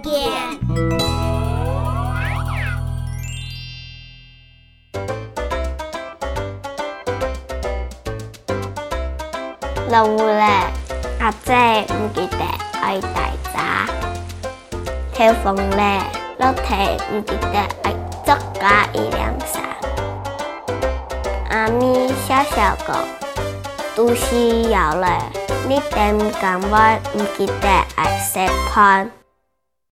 点。任务，阿姐唔记得爱大家。台风嘞，老太唔记得爱做家一两下。阿咪笑笑讲，都需要嘞，你点敢话唔记得爱食饭？